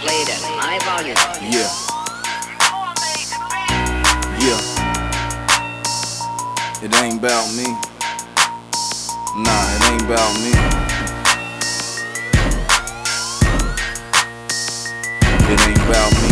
played at high volume. Yeah. Yeah. It ain't about me. Nah, it ain't about me. It ain't about me.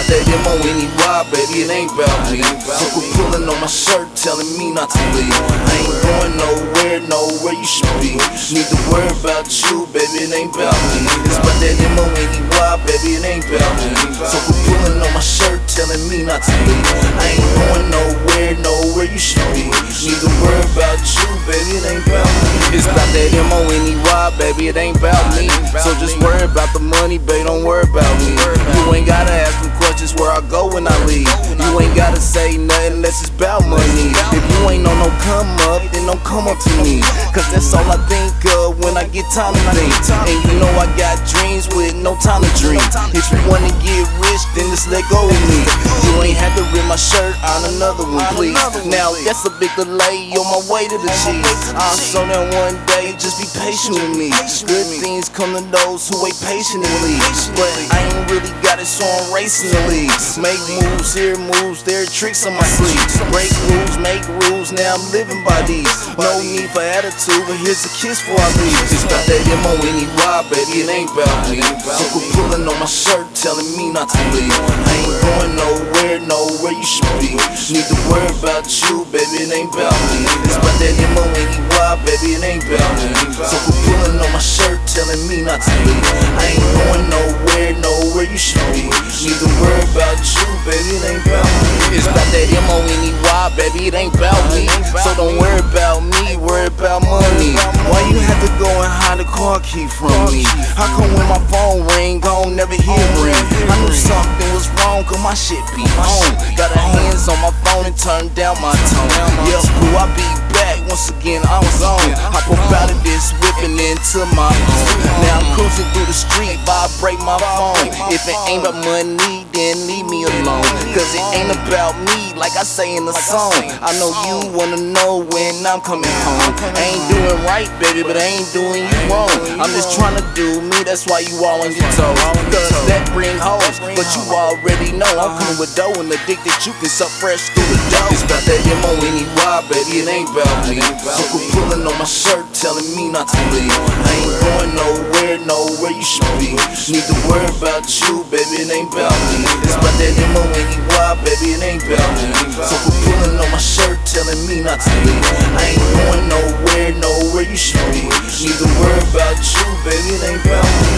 About that M-O-N-E-Y, baby, it ain't about me. Quit pulling on my shirt, telling me not to leave. I ain't going nowhere, nowhere you should be. Need to worry about you, baby, it ain't about me. It's about that M-O-N-E-Y, baby, it ain't about me. So quit pulling on my shirt, telling me not to leave. I ain't going nowhere, nowhere you should be. Need to worry about you, baby, it ain't about me. It's about that M-O-N-E-Y, baby, it ain't about me. So just worry about the money, baby, don't worry about me. You ain't gotta ask me questions where I go when I leave. You ain't gotta say nothing unless it's about money. If ain't on no come up, then don't come up to me. Cause that's all I think of when I get time to think. And you know I got dreams with no time to dream. If you wanna get rich, then just let go of me. You ain't had to rip my shirt on another one, please. Now that's a big delay on my way to the cheese. I'm so that one day, just be patient with me. Good things come to those who wait patiently. But I ain't really got it, so I'm racing the league. Make moves here, moves there, are tricks on my sleeve. Break rules, make rules, now I'm living by these. No need for attitude, but here's a kiss before I leave. It's about that M-O-N-E-Y, baby, it ain't about me. So quit pulling on my shirt, telling me not to leave. I ain't going nowhere, nowhere you should be. Need to worry about you, baby, it ain't about me. It's about that M-O-N-E-Y, baby, it ain't about me. So quit pulling on my shirt, telling me not to leave. I ain't going nowhere, nowhere you should be. Need to worry about you, baby, it ain't about me. It's about that M-O-N-E-Y, baby, it ain't about me. So don't worry about me, worry about money. Why you have to go and hide the car key from me? How come when my phone ring, gon' never hear ring? I knew something was wrong, cause my shit be on. Got her hands on my phone and turned down my tone. Yeah, cool, I be back once again, I was on. I up out of this, whipping into my own. Now I'm cruising through the street, vibrate my phone. If it ain't about money, then leave me alone. Cause it ain't about me, like I say in the song. I know you wanna know when I'm coming home. I ain't doing right, baby, but I ain't doing you wrong. I'm just trying to do me, that's why you all on your toes. Cause that bring hoes, but you already know I'm coming with dough and the dick that you can suck fresh through the dough. It's about that M-O-N-E-Y, baby, it ain't about me. So quit pulling on my shirt, telling me not to leave. I ain't going nowhere, nowhere you should be. Need to worry about you, baby, it ain't about me. It's about that M-O-N-E-Y, baby, it ain't about me. So quit pulling on my shirt, telling me not to leave. I ain't going nowhere, nowhere you should be. Need to worry about you, baby, it ain't about me.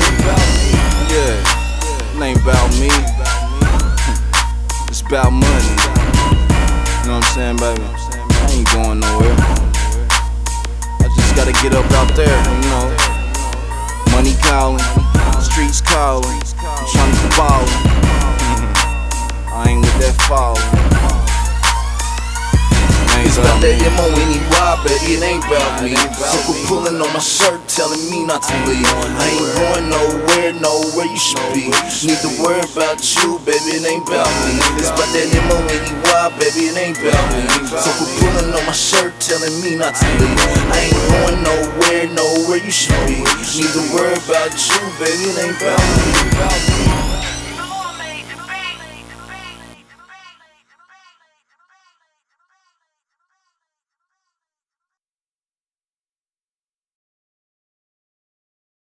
Yeah, it ain't about me. It's about money. You know what I'm saying, baby? Ain't going nowhere. I just gotta get up out there, you know. Money calling, streets calling. I'm trying to ball. I ain't with that falling. It's about that M-O-N-E-Y, baby, it ain't about me. Quit pulling on my shirt, telling me not to leave. I ain't going nowhere, nowhere you should be. Need to worry about you, baby, it ain't about me. It's about that M-O-N-E-Y, baby, it ain't about me. So quit pulling on my shirt, telling me not to leave. I ain't going nowhere, nowhere you should be. Need to worry about you, baby, it ain't about me.